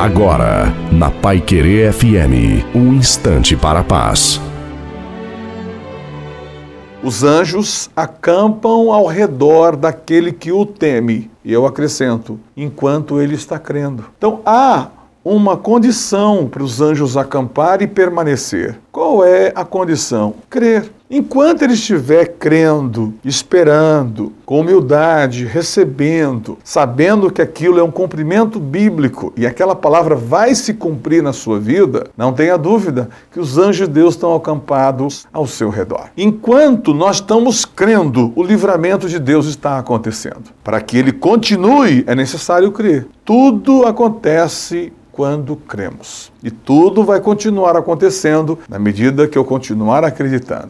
Agora, na Pai Querer FM, um instante para a paz. Os anjos acampam ao redor daquele que o teme. E eu acrescento, enquanto ele está crendo. Então há uma condição para os anjos acampar e permanecer. Qual é a condição? Crer. Enquanto ele estiver crendo, esperando, com humildade, recebendo, sabendo que aquilo é um cumprimento bíblico e aquela palavra vai se cumprir na sua vida, não tenha dúvida que os anjos de Deus estão acampados ao seu redor. Enquanto nós estamos crendo, o livramento de Deus está acontecendo. Para que ele continue, é necessário crer. Tudo acontece quando cremos. E tudo vai continuar acontecendo na medida que eu continuar acreditando.